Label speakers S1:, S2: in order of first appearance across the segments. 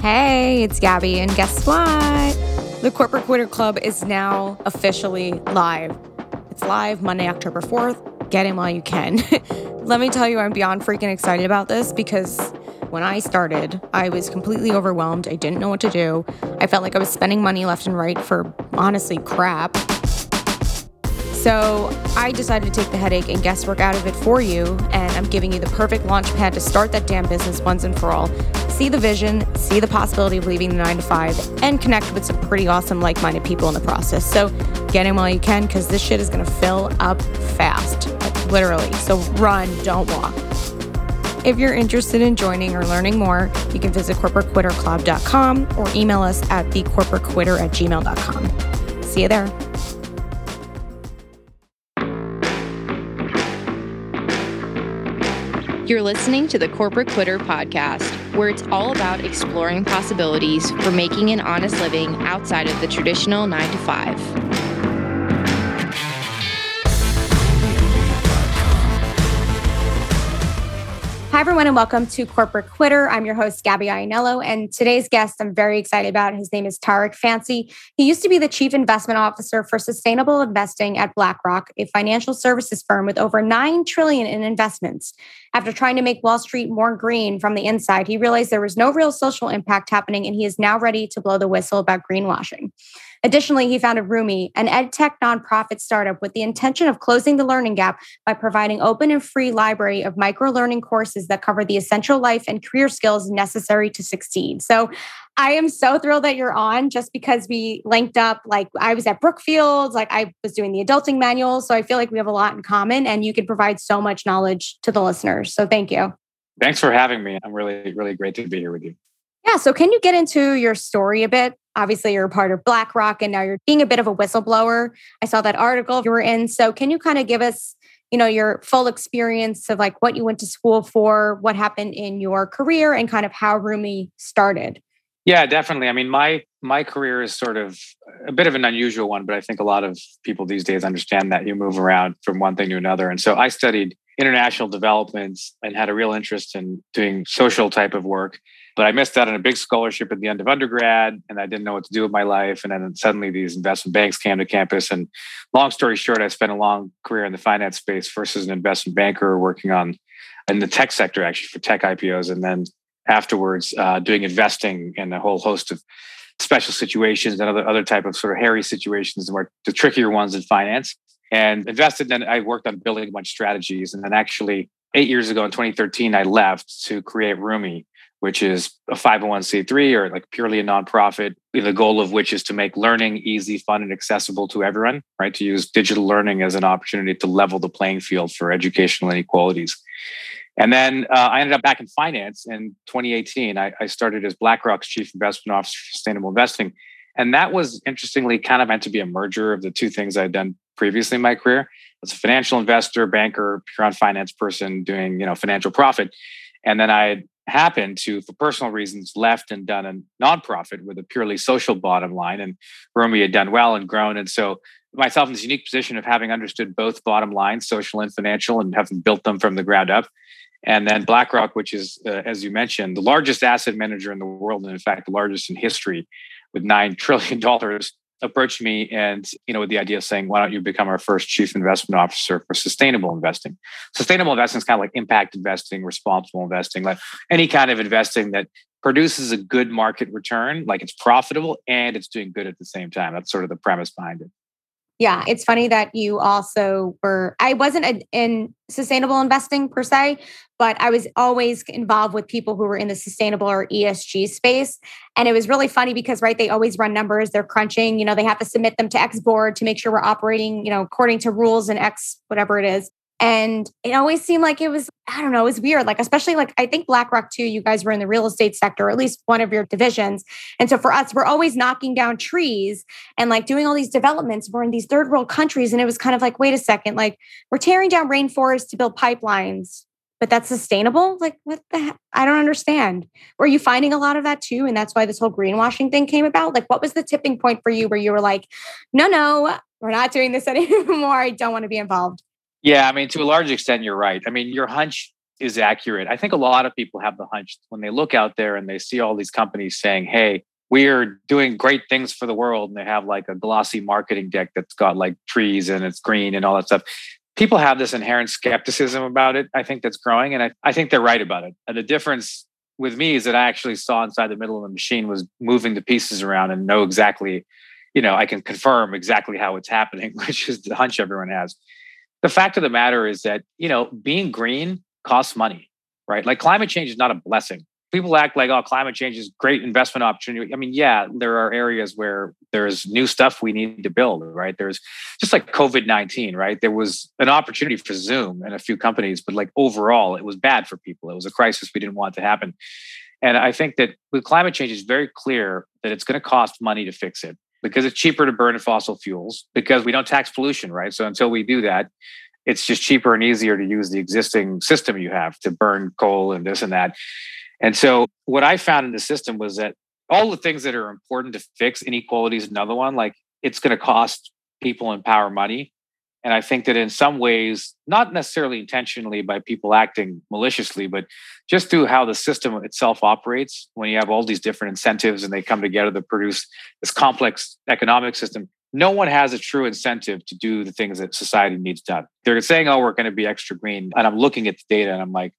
S1: Hey, it's Gabby, and guess what? The Corporate Quitter Club is now officially live. It's live Monday, October 4th. Get in while you can. Let me tell you, I'm beyond freaking excited about this because when I started, I was completely overwhelmed. I didn't know what to do. I felt like I was spending money left and right for honestly crap. So I decided to take the headache and guesswork out of it for you, and I'm giving you the perfect launch pad to start that damn business once and for all. See the vision, see the possibility of leaving the nine to five, and connect with some pretty awesome like minded people in the process. So get in while you can because this shit is gonna fill up fast, like literally. So run, don't walk. If you're interested in joining or learning more, you can visit corporatequitterclub.com or email us at thecorporatequitter at gmail.com. See you there.
S2: You're listening to the Corporate Quitter podcast, where it's all about exploring possibilities for making an honest living outside of the traditional nine to five.
S1: Hi, everyone, and welcome to Corporate Quitter. I'm your host, Gabby Iannello, and today's guest I'm very excited about. His name is Tariq Fancy. He used to be the Chief Investment Officer for Sustainable Investing at BlackRock, a financial services firm with over 9 trillion in investments. After trying to make Wall Street more green from the inside, he realized there was no real social impact happening, and he is now ready to blow the whistle about greenwashing. Additionally, he founded Rumie, an ed tech nonprofit startup with the intention of closing the learning gap by providing open and free library of micro learning courses that cover the essential life and career skills necessary to succeed. So I am so thrilled that you're on just because we linked up. Like I was at Brookfield, like I was doing the adulting manual. So I feel like we have a lot in common and you can provide so much knowledge to the listeners. So thank you.
S3: Thanks for having me. I'm really, really great to be here with you.
S1: Yeah. So can you get into your story a bit? Obviously you're a part of BlackRock and now you're being a bit of a whistleblower. I saw that article you were in. So can you kind of give us, you know, your full experience of like what you went to school for, what happened in your career and kind of how Rumie started?
S3: Yeah, definitely. I mean, my my career is sort of a bit of an unusual one, but I think a lot of people these days understand that you move around from one thing to another. And so I studied international developments and had a real interest in doing social type of work but I missed out on a big scholarship at the end of undergrad, and I didn't know what to do with my life. And then suddenly these investment banks came to campus. And long story short, I spent a long career in the finance space, first as an investment banker working on in the tech sector, actually for tech IPOs, and then afterwards uh, doing investing in a whole host of special situations and other other type of sort of hairy situations, more the trickier ones in finance. And invested. Then I worked on building a bunch of strategies, and then actually eight years ago in 2013, I left to create Rumie, which is a 501c3 or like purely a nonprofit, the goal of which is to make learning easy, fun, and accessible to everyone, right? To use digital learning as an opportunity to level the playing field for educational inequalities. And then uh, I ended up back in finance in 2018. I, I started as BlackRock's chief investment officer for sustainable investing. And that was interestingly kind of meant to be a merger of the two things I'd done previously in my career. As a financial investor, banker, pure on finance person doing, you know, financial profit. And then I happened to, for personal reasons, left and done a nonprofit with a purely social bottom line. And Rumie had done well and grown. And so myself in this unique position of having understood both bottom lines, social and financial, and having built them from the ground up. And then BlackRock, which is, uh, as you mentioned, the largest asset manager in the world, and in fact, the largest in history, with $9 trillion approached me and you know with the idea of saying why don't you become our first chief investment officer for sustainable investing? Sustainable investing is kind of like impact investing responsible investing like any kind of investing that produces a good market return like it's profitable and it's doing good at the same time. That's sort of the premise behind it
S1: yeah, it's funny that you also were. I wasn't in sustainable investing per se, but I was always involved with people who were in the sustainable or ESG space. And it was really funny because, right, they always run numbers, they're crunching, you know, they have to submit them to X board to make sure we're operating, you know, according to rules and X, whatever it is. And it always seemed like it was, I don't know, it was weird. Like, especially like I think BlackRock too, you guys were in the real estate sector, or at least one of your divisions. And so for us, we're always knocking down trees and like doing all these developments. We're in these third world countries. And it was kind of like, wait a second, like we're tearing down rainforests to build pipelines, but that's sustainable? Like, what the heck? I don't understand. Were you finding a lot of that too? And that's why this whole greenwashing thing came about? Like, what was the tipping point for you where you were like, no, no, we're not doing this anymore. I don't want to be involved?
S3: Yeah, I mean, to a large extent, you're right. I mean, your hunch is accurate. I think a lot of people have the hunch when they look out there and they see all these companies saying, hey, we're doing great things for the world. And they have like a glossy marketing deck that's got like trees and it's green and all that stuff. People have this inherent skepticism about it. I think that's growing. And I, I think they're right about it. And the difference with me is that I actually saw inside the middle of the machine was moving the pieces around and know exactly, you know, I can confirm exactly how it's happening, which is the hunch everyone has. The fact of the matter is that, you know, being green costs money, right? Like climate change is not a blessing. People act like, oh, climate change is great investment opportunity. I mean, yeah, there are areas where there's new stuff we need to build, right? There's just like COVID 19, right? There was an opportunity for Zoom and a few companies, but like overall, it was bad for people. It was a crisis we didn't want to happen. And I think that with climate change, it's very clear that it's going to cost money to fix it because it's cheaper to burn fossil fuels because we don't tax pollution, right? So until we do that, it's just cheaper and easier to use the existing system you have to burn coal and this and that. And so what I found in the system was that all the things that are important to fix, inequality is another one. Like it's going to cost people in power money. And I think that in some ways, not necessarily intentionally by people acting maliciously, but just through how the system itself operates, when you have all these different incentives and they come together to produce this complex economic system, no one has a true incentive to do the things that society needs done. They're saying, oh, we're going to be extra green. And I'm looking at the data and I'm like,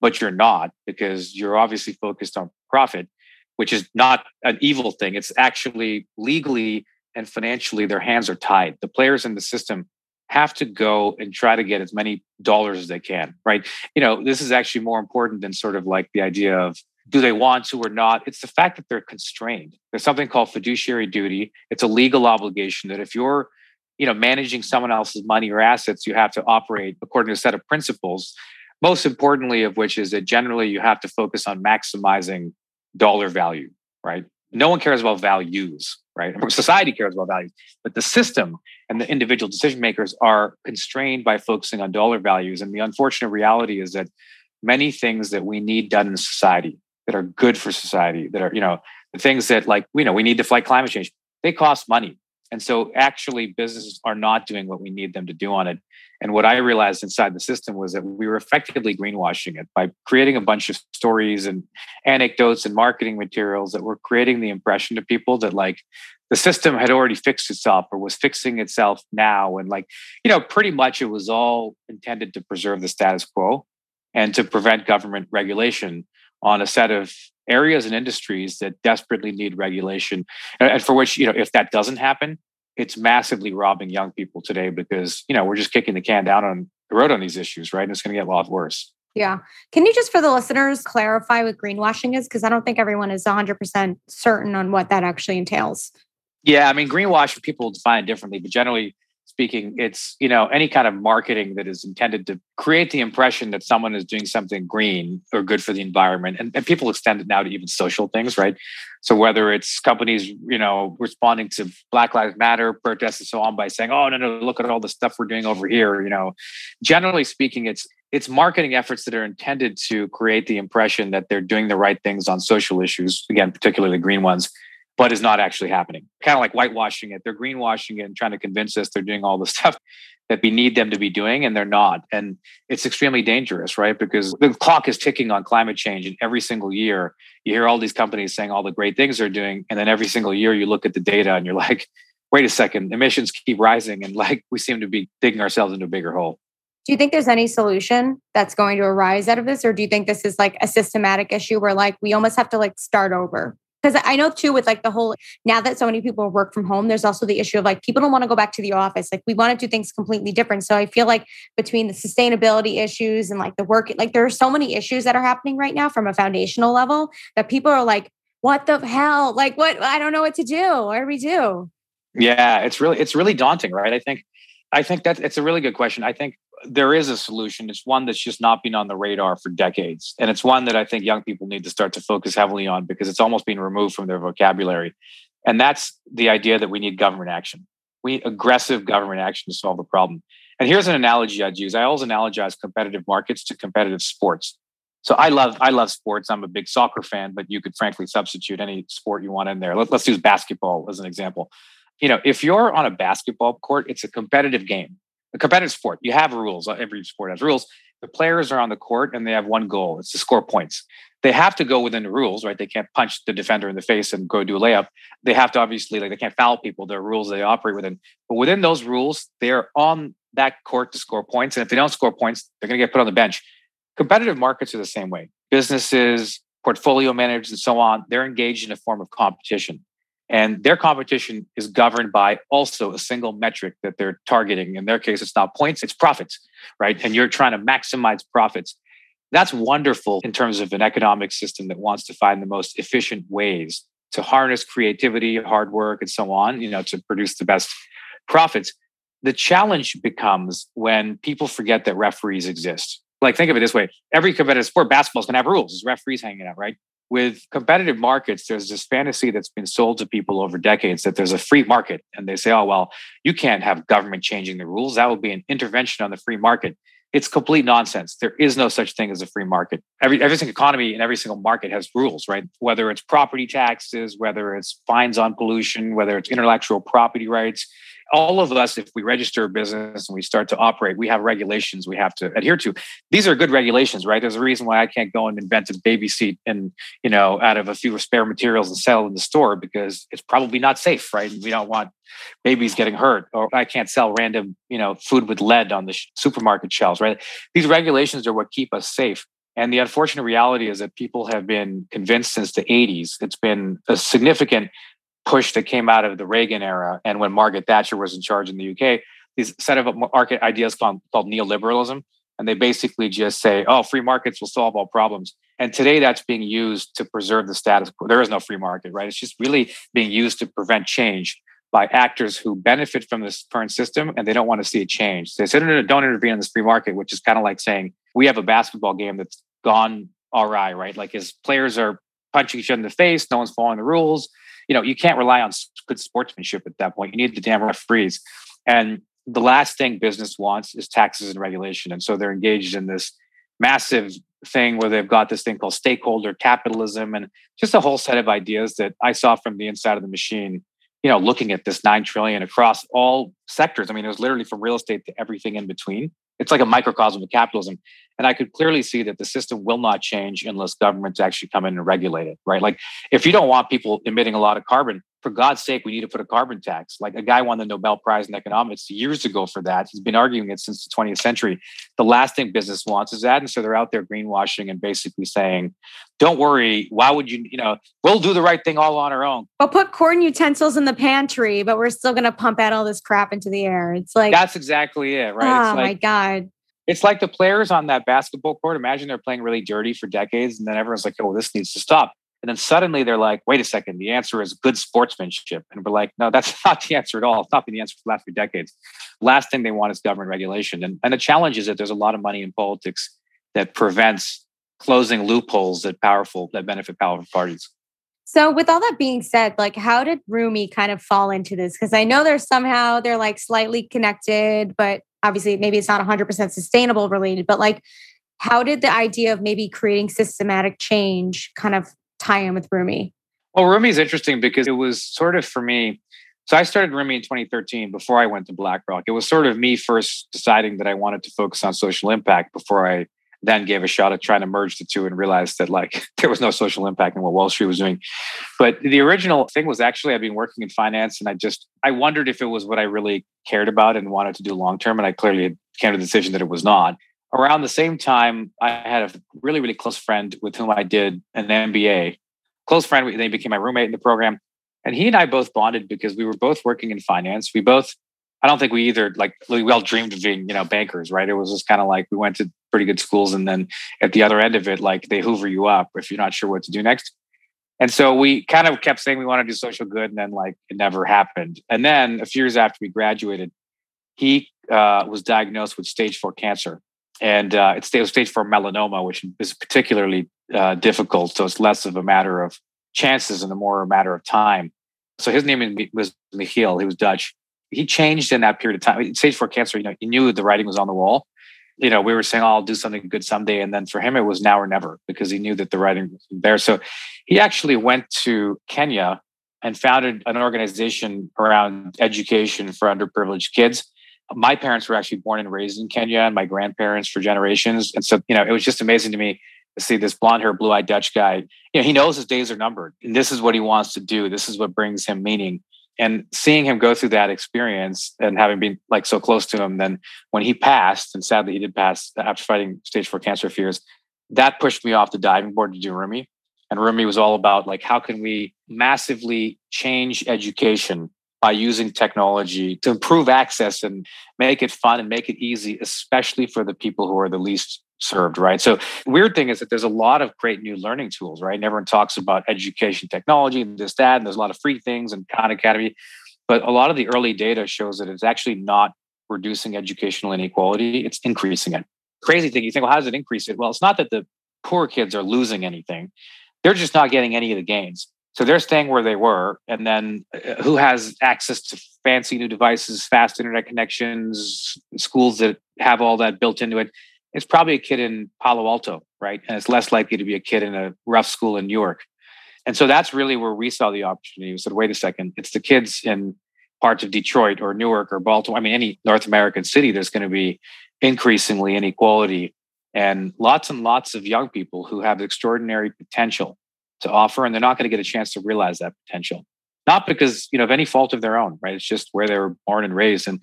S3: but you're not because you're obviously focused on profit, which is not an evil thing. It's actually legally and financially, their hands are tied. The players in the system have to go and try to get as many dollars as they can, right? You know, this is actually more important than sort of like the idea of do they want to or not? It's the fact that they're constrained. There's something called fiduciary duty. It's a legal obligation that if you're, you know, managing someone else's money or assets, you have to operate according to a set of principles. Most importantly, of which is that generally you have to focus on maximizing dollar value, right? No one cares about values, right? Society cares about values, but the system and the individual decision makers are constrained by focusing on dollar values. And the unfortunate reality is that many things that we need done in society that are good for society, that are, you know, the things that like, you know, we need to fight climate change, they cost money. And so actually businesses are not doing what we need them to do on it. And what I realized inside the system was that we were effectively greenwashing it by creating a bunch of stories and anecdotes and marketing materials that were creating the impression to people that like the system had already fixed itself or was fixing itself now. And like, you know, pretty much it was all intended to preserve the status quo and to prevent government regulation on a set of areas and industries that desperately need regulation. And for which you know if that doesn't happen it's massively robbing young people today because you know we're just kicking the can down on the road on these issues right? And it's going to get a lot worse.
S1: Yeah. Can you just for the listeners clarify what greenwashing is? Because i don't think everyone is 100% certain on what that actually entails.
S3: Yeah i mean greenwashing people define it differently but generally speaking it's you know any kind of marketing that is intended to create the impression that someone is doing something green or good for the environment and, and people extend it now to even social things right? So whether it's companies you know responding to black lives matter protests and so on by saying oh no no look at all the stuff we're doing over here you know generally speaking it's it's marketing efforts that are intended to create the impression that they're doing the right things on social issues again particularly the green ones but is not actually happening. Kind of like whitewashing it. They're greenwashing it and trying to convince us they're doing all the stuff that we need them to be doing, and they're not. And it's extremely dangerous, right? Because the clock is ticking on climate change, and every single year you hear all these companies saying all the great things they're doing, and then every single year you look at the data and you're like, wait a second, emissions keep rising, and like we seem to be digging ourselves into a bigger hole.
S1: Do you think there's any solution that's going to arise out of this? Or do you think this is like a systematic issue where like we almost have to like start over? Because I know too with like the whole now that so many people work from home, there's also the issue of like people don't want to go back to the office. Like we want to do things completely different. So I feel like between the sustainability issues and like the work, like there are so many issues that are happening right now from a foundational level that people are like, what the hell? Like what I don't know what to do. What do we do?
S3: Yeah, it's really it's really daunting, right? I think I think that it's a really good question. I think there is a solution. It's one that's just not been on the radar for decades. And it's one that I think young people need to start to focus heavily on because it's almost being removed from their vocabulary. And that's the idea that we need government action. We need aggressive government action to solve the problem. And here's an analogy I'd use. I always analogize competitive markets to competitive sports. So I love I love sports. I'm a big soccer fan, but you could frankly substitute any sport you want in there. Let, us use basketball as an example. You know, if you're on a basketball court, it's a competitive game a competitive sport. You have rules. Uh, every sport has rules. The players are on the court and they have one goal it's to score points. They have to go within the rules, right? They can't punch the defender in the face and go do a layup. They have to obviously, like, they can't foul people. There are rules they operate within. But within those rules, they're on that court to score points. And if they don't score points, they're going to get put on the bench. Competitive markets are the same way. Businesses, portfolio managers, and so on, they're engaged in a form of competition. And their competition is governed by also a single metric that they're targeting. In their case, it's not points, it's profits, right? And you're trying to maximize profits. That's wonderful in terms of an economic system that wants to find the most efficient ways to harness creativity, hard work, and so on, you know, to produce the best profits. The challenge becomes when people forget that referees exist. Like, think of it this way every competitive sport, basketball is going to have rules. There's referees hanging out, right? With competitive markets, there's this fantasy that's been sold to people over decades that there's a free market. And they say, oh, well, you can't have government changing the rules. That would be an intervention on the free market. It's complete nonsense. There is no such thing as a free market. Every, every single economy and every single market has rules, right? Whether it's property taxes, whether it's fines on pollution, whether it's intellectual property rights, all of us, if we register a business and we start to operate, we have regulations we have to adhere to. These are good regulations, right? There's a reason why I can't go and invent a baby seat and, you know, out of a few spare materials and sell in the store because it's probably not safe, right? We don't want babies getting hurt, or I can't sell random, you know, food with lead on the supermarket shelves, right? These regulations are what keep us safe. And the unfortunate reality is that people have been convinced since the 80s. It's been a significant push that came out of the Reagan era and when Margaret Thatcher was in charge in the UK, these set of market ideas called, called neoliberalism. And they basically just say, oh, free markets will solve all problems. And today that's being used to preserve the status quo. There is no free market, right? It's just really being used to prevent change by actors who benefit from this current system and they don't want to see it change. They said, no, no, don't intervene in this free market, which is kind of like saying we have a basketball game that's gone awry, right? Like his players are punching each other in the face, no one's following the rules you know, you can't rely on good sportsmanship at that point. You need the damn referees. And the last thing business wants is taxes and regulation. And so they're engaged in this massive thing where they've got this thing called stakeholder capitalism and just a whole set of ideas that I saw from the inside of the machine, you know, looking at this 9 trillion across all sectors. I mean, it was literally from real estate to everything in between. It's like a microcosm of capitalism. And I could clearly see that the system will not change unless governments actually come in and regulate it, right? Like if you don't want people emitting a lot of carbon, for God's sake, we need to put a carbon tax. Like a guy won the Nobel Prize in economics years ago for that. He's been arguing it since the 20th century. The last thing business wants is that. And so they're out there greenwashing and basically saying, don't worry, why would you, you know, we'll do the right thing all on our own.
S1: We'll put corn utensils in the pantry, but we're still going to pump out all this crap into the air. It's like,
S3: that's exactly it, right?
S1: Oh like, my God.
S3: It's like the players on that basketball court. Imagine they're playing really dirty for decades, and then everyone's like, "Oh, this needs to stop." And then suddenly they're like, "Wait a second, the answer is good sportsmanship." And we're like, "No, that's not the answer at all. It's not been the answer for the last few decades." Last thing they want is government regulation, and and the challenge is that there's a lot of money in politics that prevents closing loopholes that powerful that benefit powerful parties.
S1: So, with all that being said, like, how did Rumie kind of fall into this? Because I know there's somehow they're like slightly connected, but obviously maybe it's not 100% sustainable related, but like how did the idea of maybe creating systematic change kind of tie in with Rumie?
S3: Well, Rumie is interesting because it was sort of for me. So I started Rumie in 2013 before I went to BlackRock. It was sort of me first deciding that I wanted to focus on social impact before I then gave a shot at trying to merge the two and realized that like there was no social impact in what Wall Street was doing. But the original thing was actually I've been working in finance and I just I wondered if it was what I really cared about and wanted to do long term. And I clearly came to the decision that it was not. Around the same time, I had a really, really close friend with whom I did an MBA. Close friend, they became my roommate in the program. And he and I both bonded because we were both working in finance. We both I don't think we either like we all dreamed of being, you know, bankers, right? It was just kind of like we went to pretty good schools and then at the other end of it, like they hoover you up if you're not sure what to do next. And so we kind of kept saying we want to do social good, and then like it never happened. And then a few years after we graduated, he uh, was diagnosed with stage four cancer, and uh, it's stage four melanoma, which is particularly uh, difficult. So it's less of a matter of chances and a more a matter of time. So his name was Michiel. He was Dutch, he changed in that period of time. Stage four cancer, you know, he knew the writing was on the wall. You know, we were saying, oh, I'll do something good someday. And then for him, it was now or never because he knew that the writing was there. So he actually went to Kenya and founded an organization around education for underprivileged kids. my parents were actually born and raised in Kenya and my grandparents for generations. And so, you know, it was just amazing to me to see this blonde haired, blue eyed Dutch guy. You know, he knows his days are numbered and this is what he wants to do. This is what brings him meaning. And seeing him go through that experience and having been like so close to him, then when he passed, and sadly he did pass after fighting stage four cancer fears, that pushed me off the diving board to do Rumie. And Rumie was all about like, how can we massively change education by using technology to improve access and make it fun and make it easy, especially for the people who are the least served, right? So weird thing is that there's a lot of great new learning tools, right? And everyone talks about education technology and this, that, and there's a lot of free things and Khan Academy. But a lot of the early data shows that it's actually not reducing educational inequality, it's increasing it. Crazy thing, you think, well, how does it increase it? Well, it's not that the poor kids are losing anything. They're just not getting any of the gains. So they're staying where they were. And then uh, who has access to fancy new devices, fast internet connections, schools that have all that built into it? It's probably a kid in Palo Alto, right? And it's less likely to be a kid in a rough school in New York. And so that's really where we saw the opportunity. We said, wait a second, it's the kids in parts of Detroit or Newark or Baltimore. I mean, any North American city, there's going to be increasingly inequality and lots and lots of young people who have extraordinary potential to offer and they're not going to get a chance to realize that potential not because you know of any fault of their own right it's just where they were born and raised and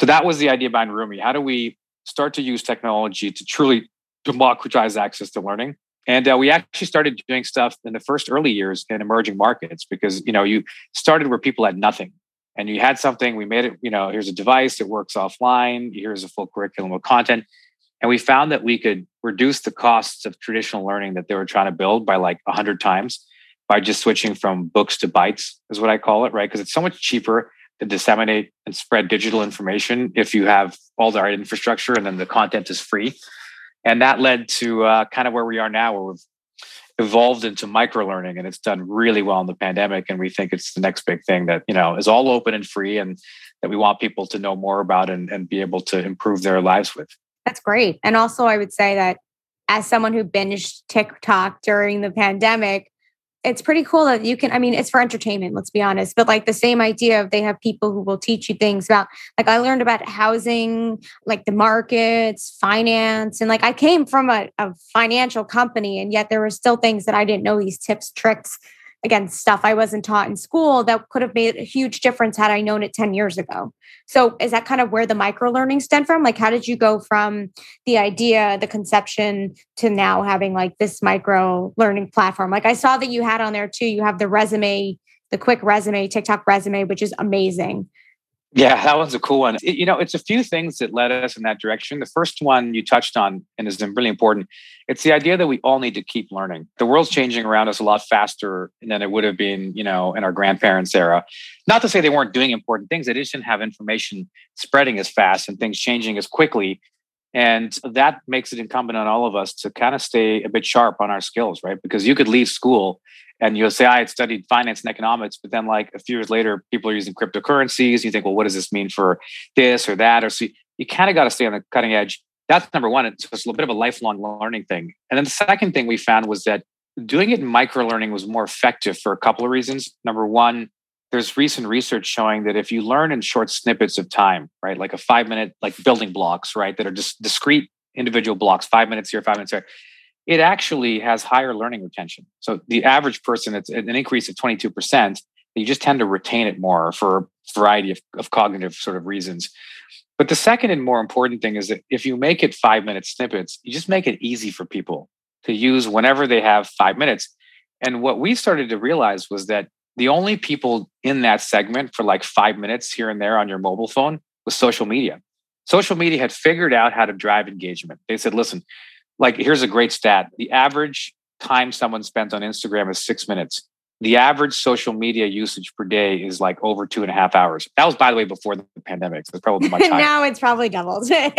S3: so that was the idea behind Rumie how do we start to use technology to truly democratize access to learning. And uh, we actually started doing stuff in the first early years in emerging markets because you know you started where people had nothing. And you had something we made it you know here's a device it works offline here's a full curriculum of content. And we found that we could reduce the costs of traditional learning that they were trying to build by like 100 times by just switching from books to bytes, is what I call it, right? Because it's so much cheaper to disseminate and spread digital information if you have all the right infrastructure and then the content is free. And that led to uh, kind of where we are now, where we've evolved into micro learning and it's done really well in the pandemic. And we think it's the next big thing that, you know, is all open and free and that we want people to know more about and, and be able to improve their lives with.
S1: That's great. And also, I would say that as someone who binged TikTok during the pandemic, it's pretty cool that you can. I mean, it's for entertainment, let's be honest, but like the same idea of they have people who will teach you things about, like, I learned about housing, like the markets, finance, and like I came from a, a financial company, and yet there were still things that I didn't know these tips, tricks again stuff i wasn't taught in school that could have made a huge difference had i known it 10 years ago. So is that kind of where the micro learning stemmed from? Like how did you go from the idea the conception to now having like this micro learning platform? Like i saw that you had on there too you have the resume the quick resume tiktok resume which is amazing
S3: yeah, that one's a cool one. It, you know, it's a few things that led us in that direction. The first one you touched on and is really important. It's the idea that we all need to keep learning. The world's changing around us a lot faster than it would have been, you know, in our grandparents' era. Not to say they weren't doing important things, they just didn't have information spreading as fast and things changing as quickly. And that makes it incumbent on all of us to kind of stay a bit sharp on our skills, right? Because you could leave school and you'll say I had studied finance and economics, but then like a few years later, people are using cryptocurrencies. You think, well, what does this mean for this or that? Or so you, you kind of got to stay on the cutting edge. That's number one. It's, it's a little bit of a lifelong learning thing. And then the second thing we found was that doing it in micro learning was more effective for a couple of reasons. Number one, there's recent research showing that if you learn in short snippets of time, right, like a five minute, like building blocks, right, that are just discrete individual blocks, five minutes here, five minutes there, it actually has higher learning retention. So the average person, it's an increase of 22%. You just tend to retain it more for a variety of, of cognitive sort of reasons. But the second and more important thing is that if you make it five minute snippets, you just make it easy for people to use whenever they have five minutes. And what we started to realize was that the only people in that segment for like five minutes here and there on your mobile phone was social media. Social media had figured out how to drive engagement. They said, listen, like here's a great stat. The average time someone spends on instagram is six minutes. The average social media usage per day is like over two and a half hours. That was by the way before the pandemic so it's probably much higher
S1: now it's probably doubled. Yeah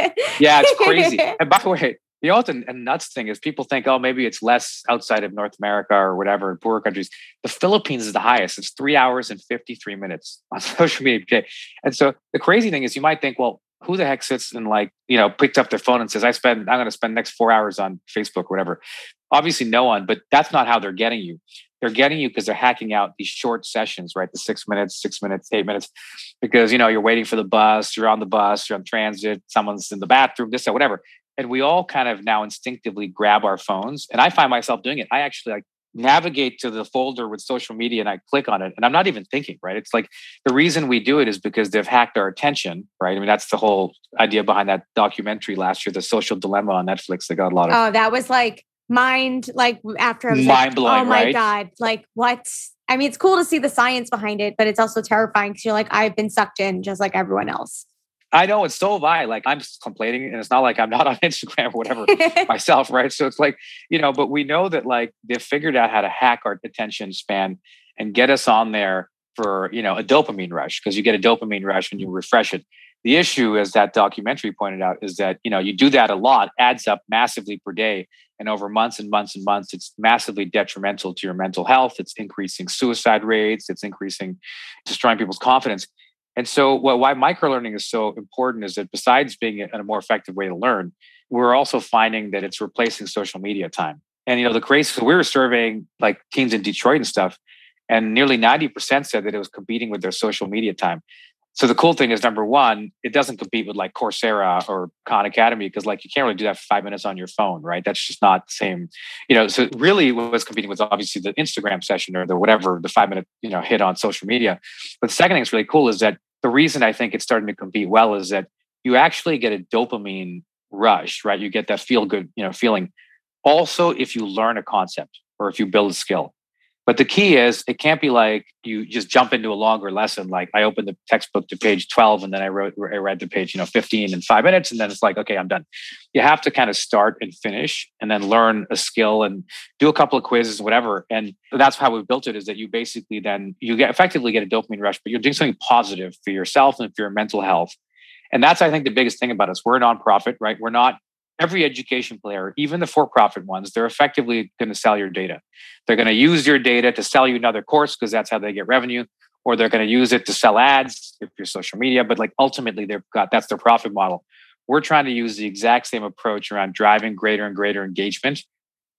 S3: it's crazy. And by the way you know what the nuts thing is people think oh maybe it's less outside of north america or whatever in poorer countries. The philippines is the highest. It's three hours and 53 minutes on social media. And so the crazy thing is you might think well who the heck sits and like you know picked up their phone and says i spend i'm going to spend next four hours on facebook or whatever? Obviously no one but that's not how they're getting you. They're getting you because they're hacking out these short sessions, right? The six minutes, six minutes, eight minutes, because you know you're waiting for the bus, you're on the bus, you're on transit, someone's in the bathroom, this or whatever. And we all kind of now instinctively grab our phones. And I find myself doing it. I actually like navigate to the folder with social media and I click on it and I'm not even thinking, right? It's like the reason we do it is because they've hacked our attention, right? I mean, that's the whole idea behind that documentary last year, The Social Dilemma on Netflix. They got a lot of.
S1: Oh, that was like mind, like after I was
S3: mind
S1: like,
S3: blowing.
S1: oh my
S3: right?
S1: God, like what? I mean, it's cool to see the science behind it, but it's also terrifying because you're like, I've been sucked in just like everyone else.
S3: I know it's so have I. Like I'm complaining, and it's not like I'm not on Instagram or whatever myself, right? So it's like you know, but we know that like they've figured out how to hack our attention span and get us on there for you know a dopamine rush because you get a dopamine rush when you refresh it. The issue, as that documentary pointed out, is that you know you do that a lot, adds up massively per day, and over months and months and months, it's massively detrimental to your mental health. It's increasing suicide rates. It's increasing, destroying people's confidence. And so, well, why microlearning is so important is that besides being a, a more effective way to learn, we're also finding that it's replacing social media time. And you know, the crazy. So we were surveying like teens in Detroit and stuff, and nearly ninety percent said that it was competing with their social media time. So the cool thing is, number one, it doesn't compete with like Coursera or Khan Academy because like you can't really do that for five minutes on your phone, right? That's just not the same, you know. So really, what was competing with obviously the Instagram session or the whatever, the five minute you know hit on social media. But the second thing that's really cool is that the reason I think it's starting to compete well is that you actually get a dopamine rush, right? You get that feel good, you know, feeling. Also, if you learn a concept or if you build a skill. But the key is it can't be like you just jump into a longer lesson. Like I opened the textbook to page 12 and then I wrote I read the page, you know, 15 in five minutes. And then it's like, okay, I'm done. You have to kind of start and finish and then learn a skill and do a couple of quizzes, whatever. And that's how we built it is that you basically then you get effectively get a dopamine rush, but you're doing something positive for yourself and for your mental health. And that's, I think, the biggest thing about us. We're a nonprofit, right? We're not every education player, even the for profit ones, they're effectively going to sell your data. They're going to use your data to sell you another course because that's how they get revenue, or they're going to use it to sell ads if you're social media. But like ultimately, they've got that's their profit model. We're trying to use the exact same approach around driving greater and greater engagement,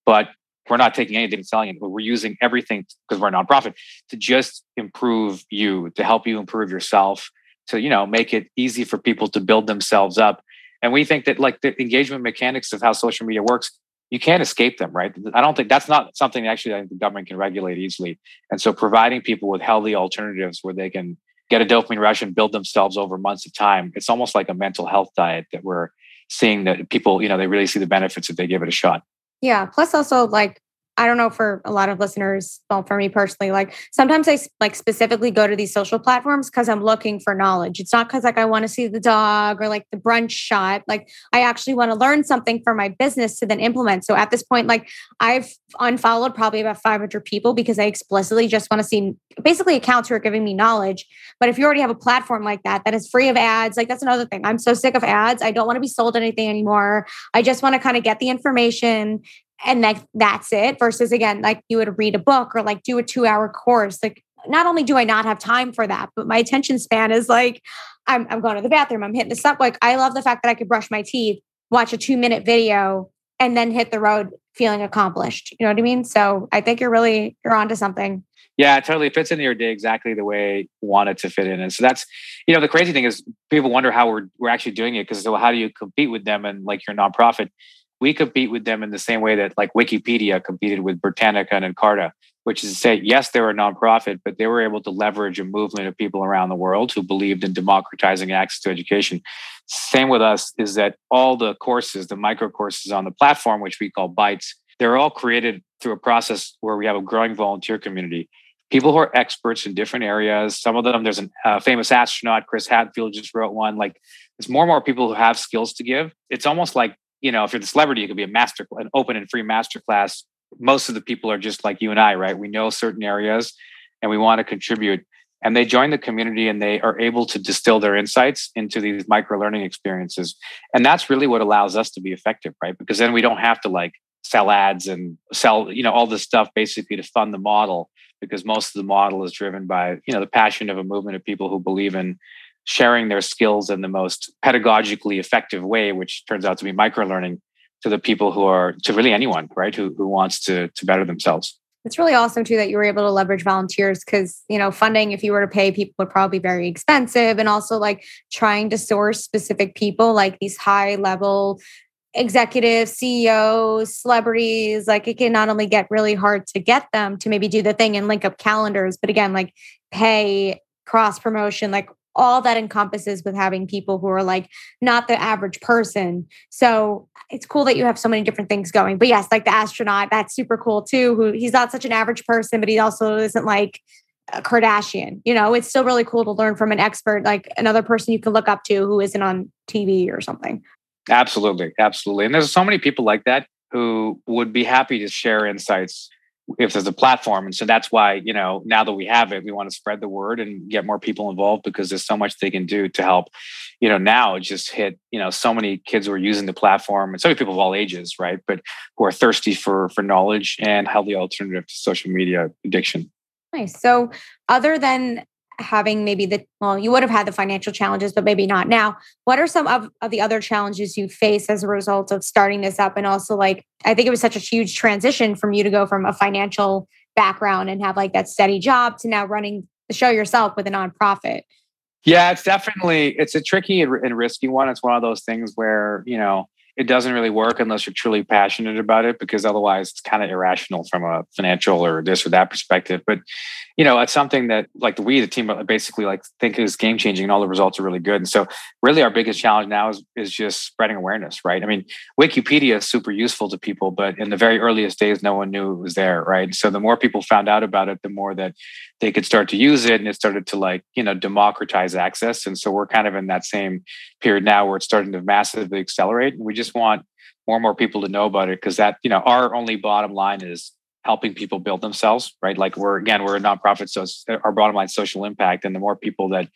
S3: but we're not taking anything and selling it. We're using everything because we're a nonprofit to just improve you, to help you improve yourself, to you know make it easy for people to build themselves up and we think that like the engagement mechanics of how social media works, you can't escape them, right? I don't think that's not something actually I think the government can regulate easily. And so providing people with healthy alternatives where they can get a dopamine rush and build themselves over months of time, it's almost like a mental health diet that we're seeing that people, you know, they really see the benefits if they give it a shot.
S1: Yeah. Plus also like I don't know for a lot of listeners, well, for me personally, like sometimes I like specifically go to these social platforms because I'm looking for knowledge. It's not because like I want to see the dog or like the brunch shot. Like I actually want to learn something for my business to then implement. So at this point, like I've unfollowed probably about 500 people because I explicitly just want to see basically accounts who are giving me knowledge. But if you already have a platform like that that is free of ads, like that's another thing. I'm so sick of ads. I don't want to be sold anything anymore. I just want to kind of get the information and like that's it versus again like you would read a book or like do a 2 hour course like not only do I not have time for that but my attention span is like I'm I'm going to the bathroom I'm hitting the stuff like I love the fact that I could brush my teeth watch a 2 minute video and then hit the road feeling accomplished you know what I mean so I think you're really you're onto something
S3: yeah, it totally fits into your day exactly the way you want it to fit in. And so that's, you know, the crazy thing is people wonder how we're we're actually doing it because so how do you compete with them and like your nonprofit? We compete with them in the same way that like Wikipedia competed with Britannica and Encarta, which is to say, yes, they were a nonprofit, but they were able to leverage a movement of people around the world who believed in democratizing access to education. Same with us is that all the courses, the micro courses on the platform, which we call Bytes, they're all created through a process where we have a growing volunteer community. People who are experts in different areas. Some of them, there's a uh, famous astronaut, Chris Hadfield just wrote one. Like, there's more and more people who have skills to give. It's almost like you know, if you're the celebrity, it could be a master, an open and free master class. Most of the people are just like you and I, right? We know certain areas and we want to contribute. And they join the community and they are able to distill their insights into these micro learning experiences. And that's really what allows us to be effective, right? Because then we don't have to like sell ads and sell, you know, all this stuff basically to fund the model because most of the model is driven by, you know, the passion of a movement of people who believe in sharing their skills in the most pedagogically effective way, which turns out to be microlearning to the people who are to really anyone, right? Who who wants to to better themselves.
S1: It's really awesome too that you were able to leverage volunteers because, you know, funding, if you were to pay people, would probably be very expensive. And also like trying to source specific people, like these high level executives, CEOs, celebrities, like it can not only get really hard to get them to maybe do the thing and link up calendars, but again, like pay cross promotion, like all that encompasses with having people who are like not the average person. So it's cool that you have so many different things going. But yes, like the astronaut, that's super cool too. Who he's not such an average person, but he also isn't like a Kardashian. You know, it's still really cool to learn from an expert, like another person you can look up to who isn't on TV or something.
S3: Absolutely. Absolutely. And there's so many people like that who would be happy to share insights if there's a platform. And so that's why, you know, now that we have it, we want to spread the word and get more people involved because there's so much they can do to help, you know, now just hit, you know, so many kids who are using the platform and so many people of all ages, right? But who are thirsty for for knowledge and healthy alternative to social media addiction.
S1: Nice. So other than having maybe the well you would have had the financial challenges but maybe not now. What are some of, of the other challenges you face as a result of starting this up? And also like i think it was such a huge transition from you to go from a financial background and have like that steady job to now running the show yourself with a nonprofit.
S3: Yeah it's definitely it's a tricky and, and risky one. It's one of those things where you know it doesn't really work unless you're truly passionate about it because otherwise it's kind of irrational from a financial or this or that perspective. But you know it's something that like we the team uh, basically like think is game changing and all the results are really good. And so really our biggest challenge now is is just spreading awareness right? I mean wikipedia is super useful to people but in the very earliest days no one knew it was there right? So the more people found out about it the more that they could start to use it and it started to like you know democratize access. And so we're kind of in that same period now where it's starting to massively accelerate. And we just want more and more people to know about it because that you know our only bottom line is helping people build themselves right? Like we're again we're a nonprofit so our bottom line social impact. And the more people that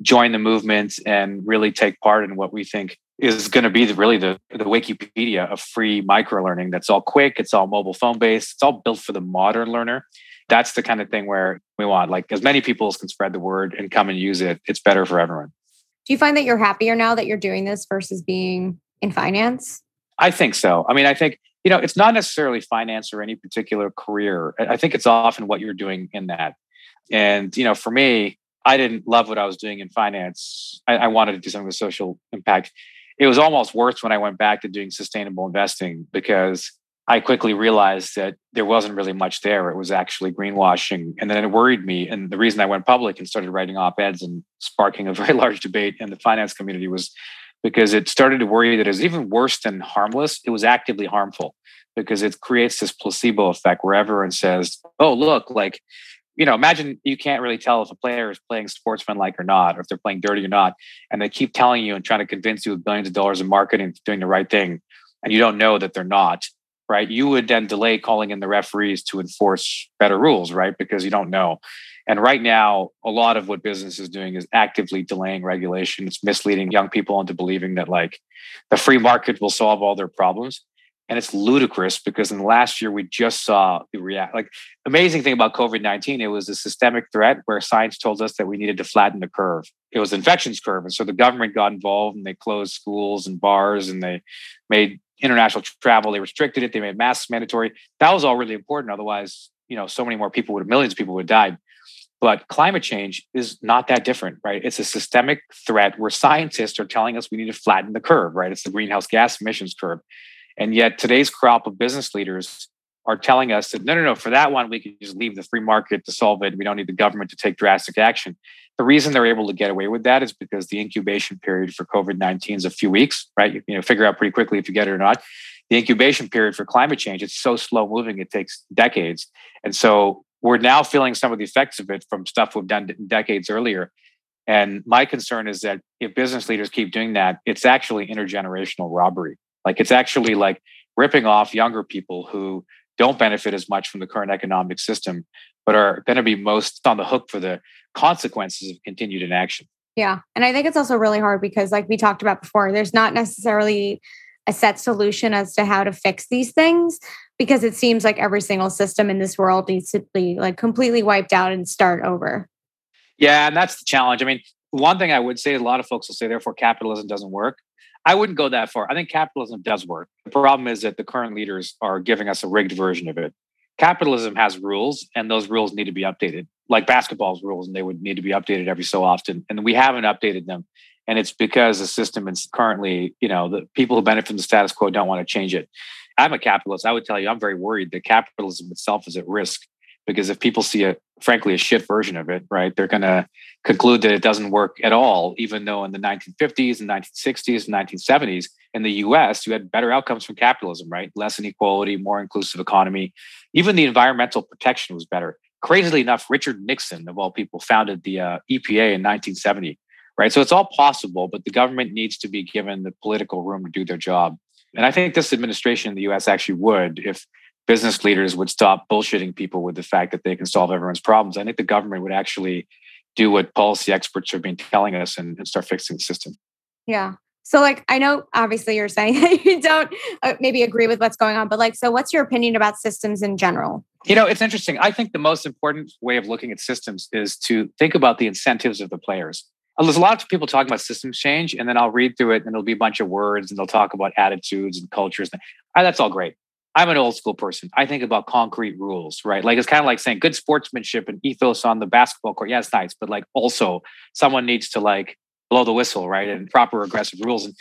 S3: join the movement and really take part in what we think is going to be the, really the, the wikipedia of free micro learning that's all quick it's all mobile phone based it's all built for the modern learner that's the kind of thing where we want like as many people as can spread the word and come and use it. It's better for everyone.
S1: Do you find that you're happier now that you're doing this versus being in finance?
S3: I think so. I mean i think you know it's not necessarily finance or any particular career. I think it's often what you're doing in that. And you know for me i didn't love what i was doing in finance. I, I wanted to do something with social impact. It was almost worse when i went back to doing sustainable investing because I quickly realized that there wasn't really much there. It was actually greenwashing. And then it worried me. And the reason I went public and started writing op eds and sparking a very large debate in the finance community was because it started to worry that it was even worse than harmless. It was actively harmful because it creates this placebo effect where everyone says, oh, look, like, you know, imagine you can't really tell if a player is playing sportsmanlike or not, or if they're playing dirty or not. And they keep telling you and trying to convince you with billions of dollars in marketing doing the right thing. And you don't know that they're not right? You would then delay calling in the referees to enforce better rules, right? Because you don't know. And right now, a lot of what business is doing is actively delaying regulation. It's misleading young people into believing that like the free market will solve all their problems. And it's ludicrous because in the last year we just saw the react like amazing thing about COVID-19, it was a systemic threat where science told us that we needed to flatten the curve. It was infections curve. And so the government got involved and they closed schools and bars and they made international travel. They restricted it. They made masks mandatory. That was all really important. Otherwise, you know, so many more people would, millions of people would have died. But climate change is not that different, right? It's a systemic threat where scientists are telling us we need to flatten the curve, right? It's the greenhouse gas emissions curve. And yet today's crop of business leaders are telling us that no, no, no, for that one, we can just leave the free market to solve it. We don't need the government to take drastic action. The reason they're able to get away with that is because the incubation period for COVID 19 is a few weeks, right? You, you know, figure out pretty quickly if you get it or not. The incubation period for climate change, it's so slow moving, it takes decades. And so we're now feeling some of the effects of it from stuff we've done decades earlier. And my concern is that if business leaders keep doing that, it's actually intergenerational robbery. Like it's actually like ripping off younger people who don't benefit as much from the current economic system, but are going to be most on the hook for the consequences of continued inaction.
S1: Yeah. And I think it's also really hard because, like we talked about before, there's not necessarily a set solution as to how to fix these things because it seems like every single system in this world needs to be like completely wiped out and start over.
S3: Yeah. And that's the challenge. I mean, one thing I would say, a lot of folks will say, therefore, capitalism doesn't work. I wouldn't go that far. I think capitalism does work. The problem is that the current leaders are giving us a rigged version of it. Capitalism has rules and those rules need to be updated. Like basketball's rules and they would need to be updated every so often and we haven't updated them. And it's because the system is currently you know the people who benefit from the status quo don't want to change it. I'm a capitalist. I would tell you i'm very worried that capitalism itself is at risk because if people see a frankly a shit version of it right they're going to conclude that it doesn't work at all even though in the 1950s and 1960s and 1970s in the us you had better outcomes from capitalism right? Less inequality more inclusive economy. Even the environmental protection was better. Crazily enough richard nixon of all people founded the uh, epa in 1970 right? So it's all possible but the government needs to be given the political room to do their job. And i think this administration in the us actually would if business leaders would stop bullshitting people with the fact that they can solve everyone's problems. I think the government would actually do what policy experts have been telling us and, and start fixing the system.
S1: Yeah. So, like, I know obviously you're saying that you don't uh, maybe agree with what's going on, but like, so what's your opinion about systems in general?
S3: You know, it's interesting. I think the most important way of looking at systems is to think about the incentives of the players. Uh, there's a lot of people talking about systems change, and then I'll read through it and it'll be a bunch of words and they'll talk about attitudes and cultures. Ah, that's all great. I'm an old school person. I think about concrete rules, right? Like it's kind of like saying good sportsmanship and ethos on the basketball court. Yeah, it's nice, but like also someone needs to like blow the whistle, right? And proper aggressive rules. And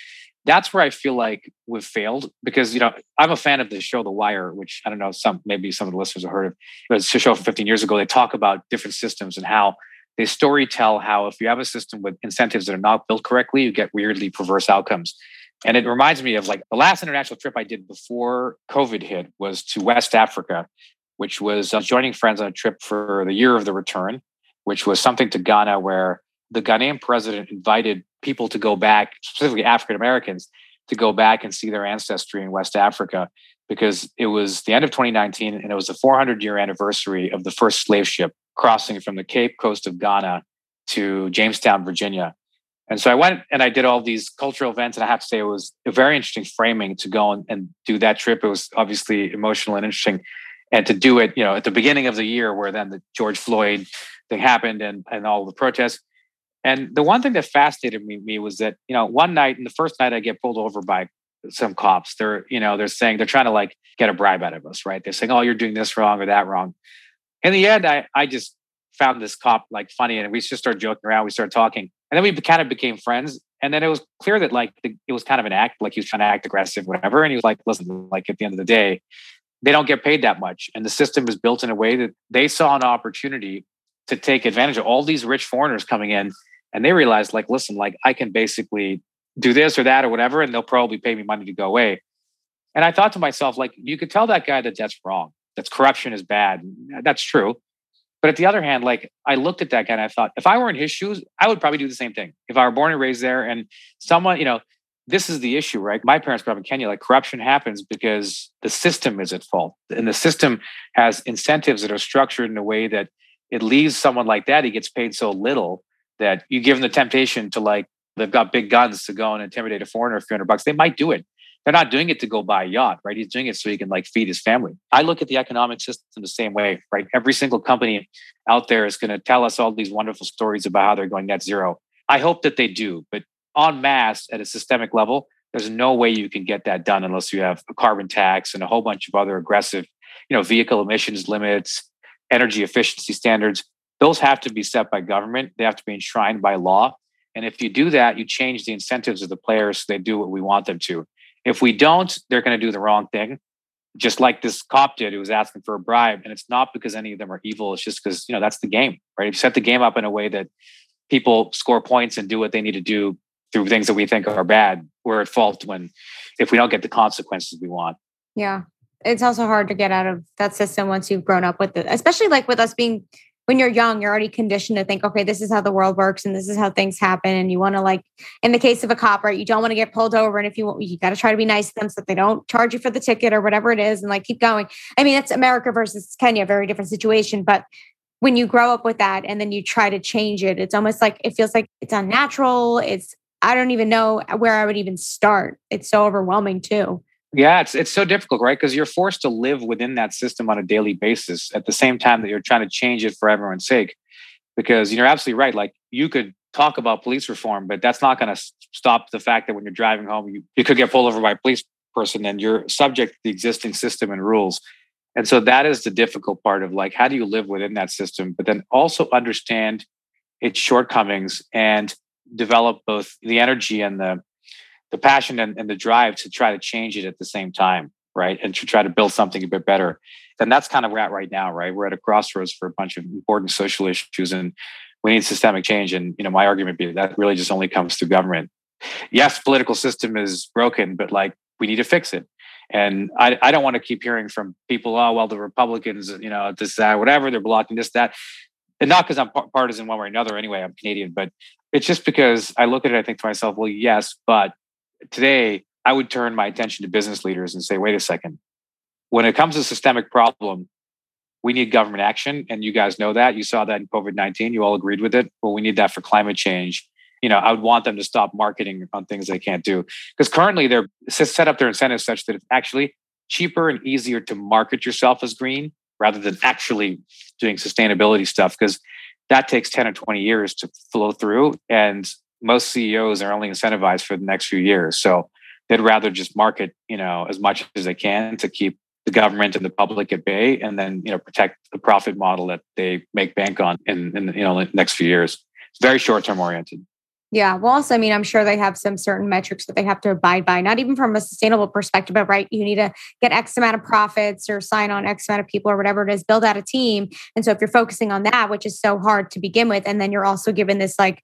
S3: that's where I feel like we've failed because you know I'm a fan of the show The Wire, which I don't know some maybe some of the listeners have heard of. It was a show from 15 years ago. They talk about different systems and how they story tell how if you have a system with incentives that are not built correctly, you get weirdly perverse outcomes. And it reminds me of like the last international trip I did before COVID hit was to West Africa, which was uh, joining friends on a trip for the year of the return, which was something to Ghana where the Ghanaian president invited people to go back, specifically African Americans, to go back and see their ancestry in West Africa because it was the end of 2019 and it was the 400 year anniversary of the first slave ship crossing from the Cape Coast of Ghana to Jamestown, Virginia. And so I went and I did all these cultural events. And I have to say, it was a very interesting framing to go and, and do that trip. It was obviously emotional and interesting. And to do it, you know, at the beginning of the year where then the George Floyd thing happened and, and all the protests. And the one thing that fascinated me, me was that, you know, one night and the first night I get pulled over by some cops. They're, you know, they're saying they're trying to like get a bribe out of us, right? They're saying, oh, you're doing this wrong or that wrong. In the end, I, I just found this cop like funny and we just started joking around. We started talking and then we kind of became friends. And then it was clear that like the, it was kind of an act, like he was trying to act aggressive, whatever. And he was like, listen, like at the end of the day, they don't get paid that much. And the system is built in a way that they saw an opportunity to take advantage of all these rich foreigners coming in. And they realized, like, listen, like I can basically do this or that or whatever, and they'll probably pay me money to go away. And I thought to myself, like, you could tell that guy that that's wrong, that's corruption is bad. That's true. But at the other hand, like I looked at that guy and I thought, if I were in his shoes, I would probably do the same thing. If I were born and raised there and someone, you know, this is the issue, right? My parents grew up in Kenya. Like corruption happens because the system is at fault. And the system has incentives that are structured in a way that it leaves someone like that, he gets paid so little that you give him the temptation to like, they've got big guns to go and intimidate a foreigner for 300 bucks. They might do it they're not doing it to go buy a yacht, right? He's doing it so he can like feed his family. I look at the economic system the same way, right? Every single company out there is going to tell us all these wonderful stories about how they're going net zero. I hope that they do, but en masse at a systemic level, there's no way you can get that done unless you have a carbon tax and a whole bunch of other aggressive, you know, vehicle emissions limits, energy efficiency standards. Those have to be set by government. They have to be enshrined by law. And if you do that, you change the incentives of the players so they do what we want them to. If we don't, they're going to do the wrong thing, just like this cop did who was asking for a bribe. And it's not because any of them are evil. It's just because, you know, that's the game, right? If you set the game up in a way that people score points and do what they need to do through things that we think are bad, we're at fault when, if we don't get the consequences we want.
S1: Yeah. It's also hard to get out of that system once you've grown up with it, especially like with us being when you're young, you're already conditioned to think, okay, this is how the world works and this is how things happen. And you want to like, in the case of a cop, right? You don't want to get pulled over. And if you want, you got to try to be nice to them so they don't charge you for the ticket or whatever it is and like keep going. I mean, it's America versus Kenya, very different situation. But when you grow up with that and then you try to change it, it's almost like it feels like it's unnatural. It's, I don't even know where I would even start. It's so overwhelming too.
S3: Yeah, it's it's so difficult, right? Because you're forced to live within that system on a daily basis at the same time that you're trying to change it for everyone's sake. Because you're absolutely right. Like you could talk about police reform, but that's not going to stop the fact that when you're driving home, you, you could get pulled over by a police person and you're subject to the existing system and rules. And so that is the difficult part of like, how do you live within that system, but then also understand its shortcomings and develop both the energy and the the passion and, and the drive to try to change it at the same time, right? And to try to build something a bit better. And that's kind of where we're at right now, right? We're at a crossroads for a bunch of important social issues and we need systemic change. And you know, my argument be that really just only comes through government. Yes, political system is broken, but like we need to fix it. And I, I don't want to keep hearing from people, oh, well, the Republicans, you know, this, that, whatever, they're blocking this, that. And not because I'm partisan one way or another anyway, I'm Canadian, but it's just because I look at it, I think to myself, well, yes, but today I would turn my attention to business leaders and say, wait a second. When it comes to systemic problem, we need government action. And you guys know that. You saw that in COVID 19. You all agreed with it. Well, we need that for climate change. You know, I would want them to stop marketing on things they can't do. Because currently they're set up their incentives such that it's actually cheaper and easier to market yourself as green rather than actually doing sustainability stuff. Because that takes 10 or 20 years to flow through. And most CEOs are only incentivized for the next few years. So they'd rather just market, you know, as much as they can to keep the government and the public at bay and then, you know, protect the profit model that they make bank on in, in you know, the next few years. It's very short term oriented.
S1: Yeah. Well, also, I mean, I'm sure they have some certain metrics that they have to abide by, not even from a sustainable perspective, but right, you need to get X amount of profits or sign on X amount of people or whatever it is, build out a team. And so if you're focusing on that, which is so hard to begin with, and then you're also given this like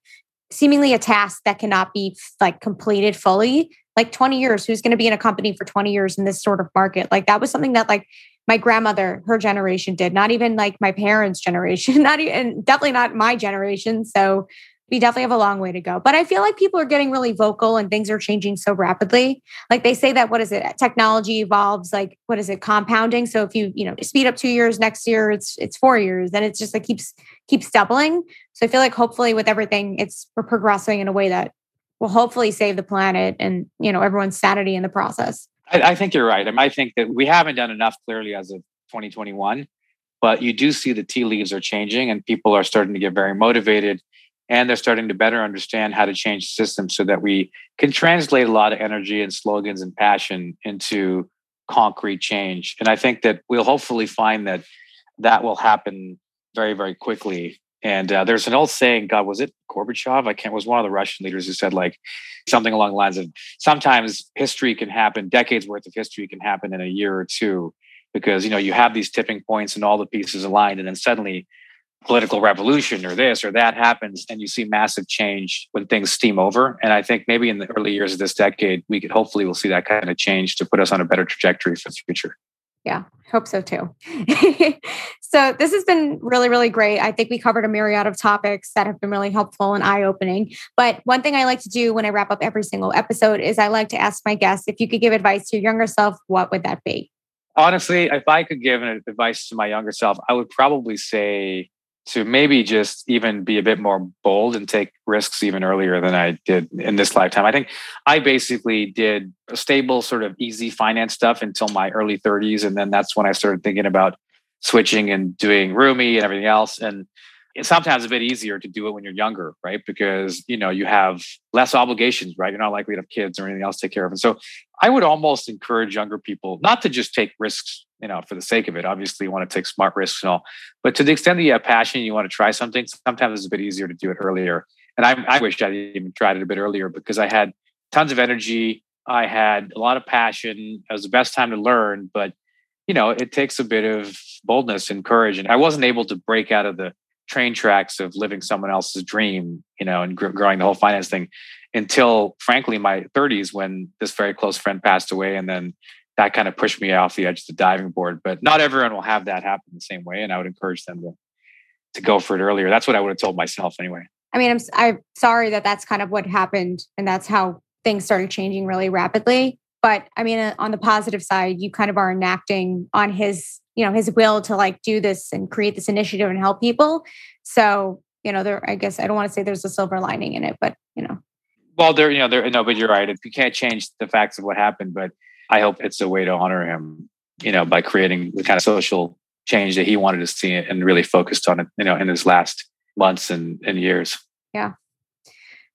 S1: seemingly a task that cannot be like completed fully, like 20 years, who's going to be in a company for 20 years in this sort of market? Like that was something that like my grandmother, her generation did, not even like my parents' generation, not even definitely not my generation. So we definitely have a long way to go. But I feel like people are getting really vocal and things are changing so rapidly. Like they say that what is it? Technology evolves like what is it? Compounding. So if you, you know, speed up 2 years next year it's it's 4 years and it's just like keeps keeps doubling. So I feel like hopefully with everything it's we're progressing in a way that will hopefully save the planet and, you know, everyone's sanity in the process.
S3: I, I think you're right. I, mean, I think that we haven't done enough clearly as of 2021, but you do see the tea leaves are changing and people are starting to get very motivated and they're starting to better understand how to change the system so that we can translate a lot of energy and slogans and passion into concrete change. And i think that we'll hopefully find that that will happen very very quickly. And uh, there's an old saying god was it gorbachev? I can't was one of the russian leaders who said like something along the lines of sometimes history can happen decades worth of history can happen in a year or two because you know you have these tipping points and all the pieces aligned and then suddenly political revolution or this or that happens and you see massive change when things steam over. And i think maybe in the early years of this decade we could hopefully we'll see that kind of change to put us on a better trajectory for the future.
S1: Yeah hope so too. So this has been really really great. I think we covered a myriad of topics that have been really helpful and eye-opening. But one thing i like to do when i wrap up every single episode is i like to ask my guests if you could give advice to your younger self what would that be?
S3: Honestly if i could give an advice to my younger self i would probably say to maybe just even be a bit more bold and take risks even earlier than I did in this lifetime. I think I basically did stable, sort of easy finance stuff until my early 30s. And then that's when I started thinking about switching and doing Rumie and everything else. And it's sometimes a bit easier to do it when you're younger, right? Because you know you have less obligations, right? You're not likely to have kids or anything else to take care of. And so I would almost encourage younger people not to just take risks, you know, for the sake of it. Obviously, you want to take smart risks and all, but to the extent that you have passion, you want to try something. Sometimes it's a bit easier to do it earlier. And I, I wish I even tried it a bit earlier because I had tons of energy. I had a lot of passion. It was the best time to learn, but you know, it takes a bit of boldness and courage. And I wasn't able to break out of the train tracks of living someone else's dream, you know, and gr- growing the whole finance thing until frankly my 30s when this very close friend passed away and then that kind of pushed me off the edge of the diving board but not everyone will have that happen the same way and i would encourage them to to go for it earlier. That's what i would have told myself anyway.
S1: I mean i'm i'm sorry that that's kind of what happened and that's how things started changing really rapidly but i mean uh, on the positive side you kind of are enacting on his you know his will to like do this and create this initiative and help people. So you know there i guess i don't want to say there's a silver lining in it but you know.
S3: Well there you know there no but you're right. If you can't change the facts of what happened but i hope it's a way to honor him you know by creating the kind of social change that he wanted to see and really focused on it you know in his last months and, and years
S1: yeah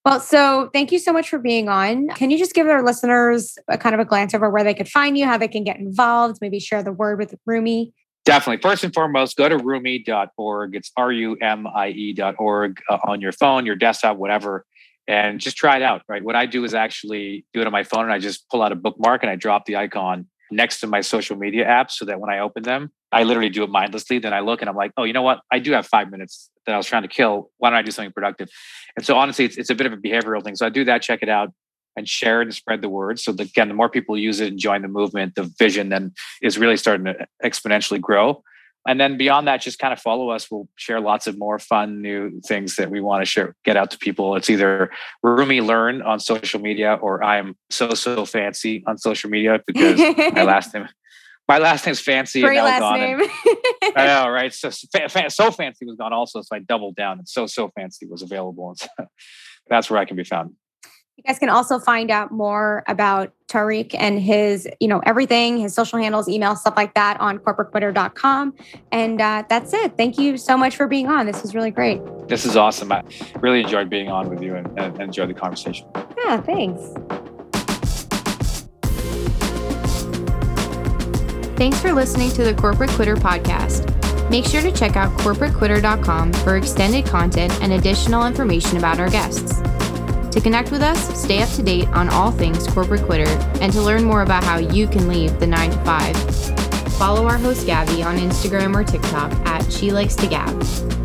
S1: well, so thank you so much for being on. Can you just give our listeners a kind of a glance over where they could find you, how they can get involved, maybe share the word with Rumie?
S3: Definitely. First and foremost, go to rumie.org. It's R U M I E.org uh, on your phone, your desktop, whatever, and just try it out. Right. What I do is actually do it on my phone and I just pull out a bookmark and I drop the icon next to my social media apps so that when I open them, I literally do it mindlessly. Then I look and I'm like, oh, you know what? I do have five minutes that I was trying to kill. Why don't I do something productive? And so honestly, it's, it's a bit of a behavioral thing. So I do that, check it out and share it and spread the word. So again, the more people use it and join the movement, the vision then is really starting to exponentially grow. And then beyond that, just kind of follow us. We'll share lots of more fun new things that we want to share, get out to people. It's either Rumie Learn on social media or I'm so so fancy on social media because my last name my last name's fancy.
S1: Great last name. And,
S3: I know, right? So, so fancy was gone also, so I doubled down, and so so fancy was available, and so that's where I can be found.
S1: You guys can also find out more about Tariq and his, you know, everything, his social handles, email, stuff like that on corporatequitter.com. And uh, that's it. Thank you so much for being on. This was really great.
S3: This is awesome. I really enjoyed being on with you and, and enjoyed the conversation.
S1: Yeah, thanks.
S2: Thanks for listening to the Corporate Quitter podcast. Make sure to check out corporatequitter.com for extended content and additional information about our guests. To connect with us, stay up to date on all things Corporate Quitter, and to learn more about how you can leave the 9 to 5, follow our host Gabby on Instagram or TikTok at She Likes to Gab.